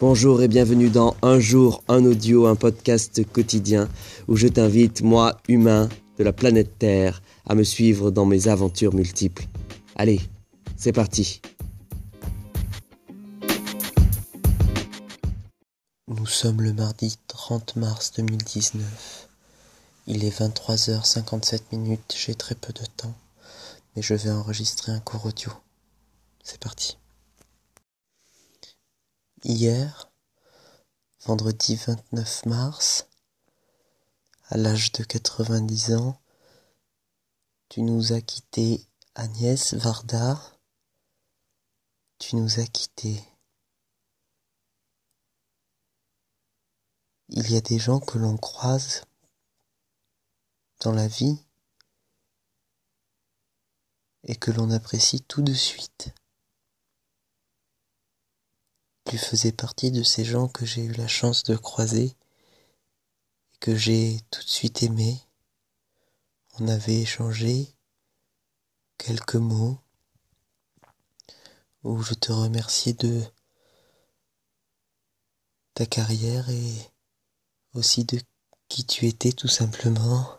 Bonjour et bienvenue dans Un jour, un audio, un podcast quotidien où je t'invite, moi, humain de la planète Terre, à me suivre dans mes aventures multiples. Allez, c'est parti. Nous sommes le mardi 30 mars 2019. Il est 23h57 minutes, j'ai très peu de temps, mais je vais enregistrer un court audio. C'est parti. Hier, vendredi 29 mars, à l'âge de 90 ans, tu nous as quitté Agnès Varda. Tu nous as quittés. Il y a des gens que l'on croise dans la vie et que l'on apprécie tout de suite. Tu faisais partie de ces gens que j'ai eu la chance de croiser et que j'ai tout de suite aimé. On avait échangé quelques mots où je te remerciais de ta carrière et aussi de qui tu étais tout simplement.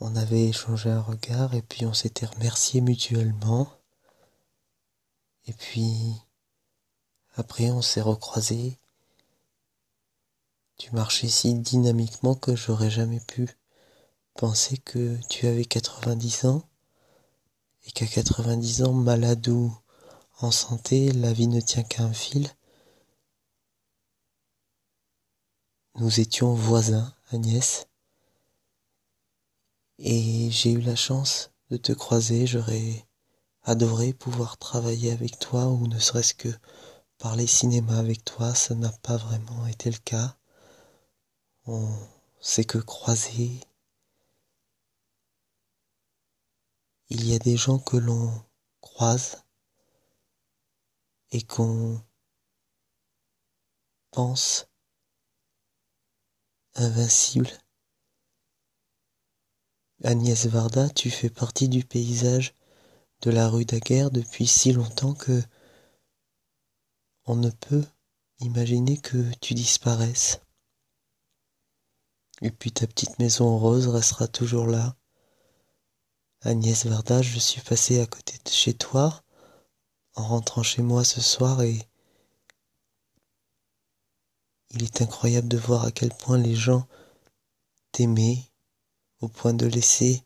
On avait échangé un regard et puis on s'était remercié mutuellement. Et puis après on s'est recroisés. Tu marchais si dynamiquement que j'aurais jamais pu penser que tu avais 90 ans et qu'à 90 ans, malade ou en santé, la vie ne tient qu'à un fil. Nous étions voisins, Agnès. Et j'ai eu la chance de te croiser, j'aurais adoré pouvoir travailler avec toi ou ne serait-ce que parler cinéma avec toi, ça n'a pas vraiment été le cas. On s'est que croisé. Il y a des gens que l'on croise et qu'on pense invincible. Agnès Varda, tu fais partie du paysage de la rue Daguerre depuis si longtemps que on ne peut imaginer que tu disparaisses. Et puis ta petite maison rose restera toujours là. Agnès Varda, je suis passé à côté de chez toi en rentrant chez moi ce soir et il est incroyable de voir à quel point les gens t'aimaient au point de laisser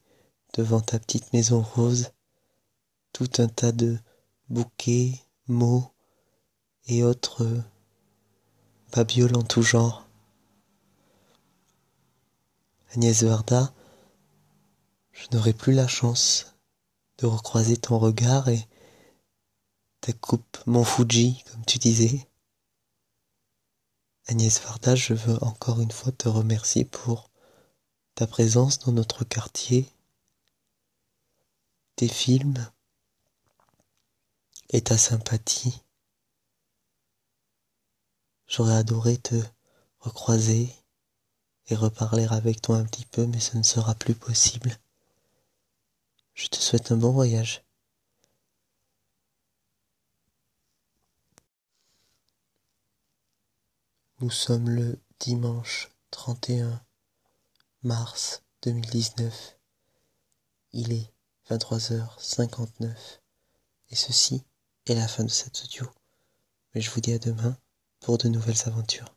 devant ta petite maison rose tout un tas de bouquets, mots et autres babioles en tout genre. Agnès Varda, je n'aurai plus la chance de recroiser ton regard et ta coupe mon Fuji, comme tu disais. Agnès Varda, je veux encore une fois te remercier pour ta présence dans notre quartier, tes films et ta sympathie. J'aurais adoré te recroiser et reparler avec toi un petit peu, mais ce ne sera plus possible. Je te souhaite un bon voyage. Nous sommes le dimanche 31 mars 2019. Il est 23h59 et ceci est la fin de cette audio. Mais je vous dis à demain pour de nouvelles aventures.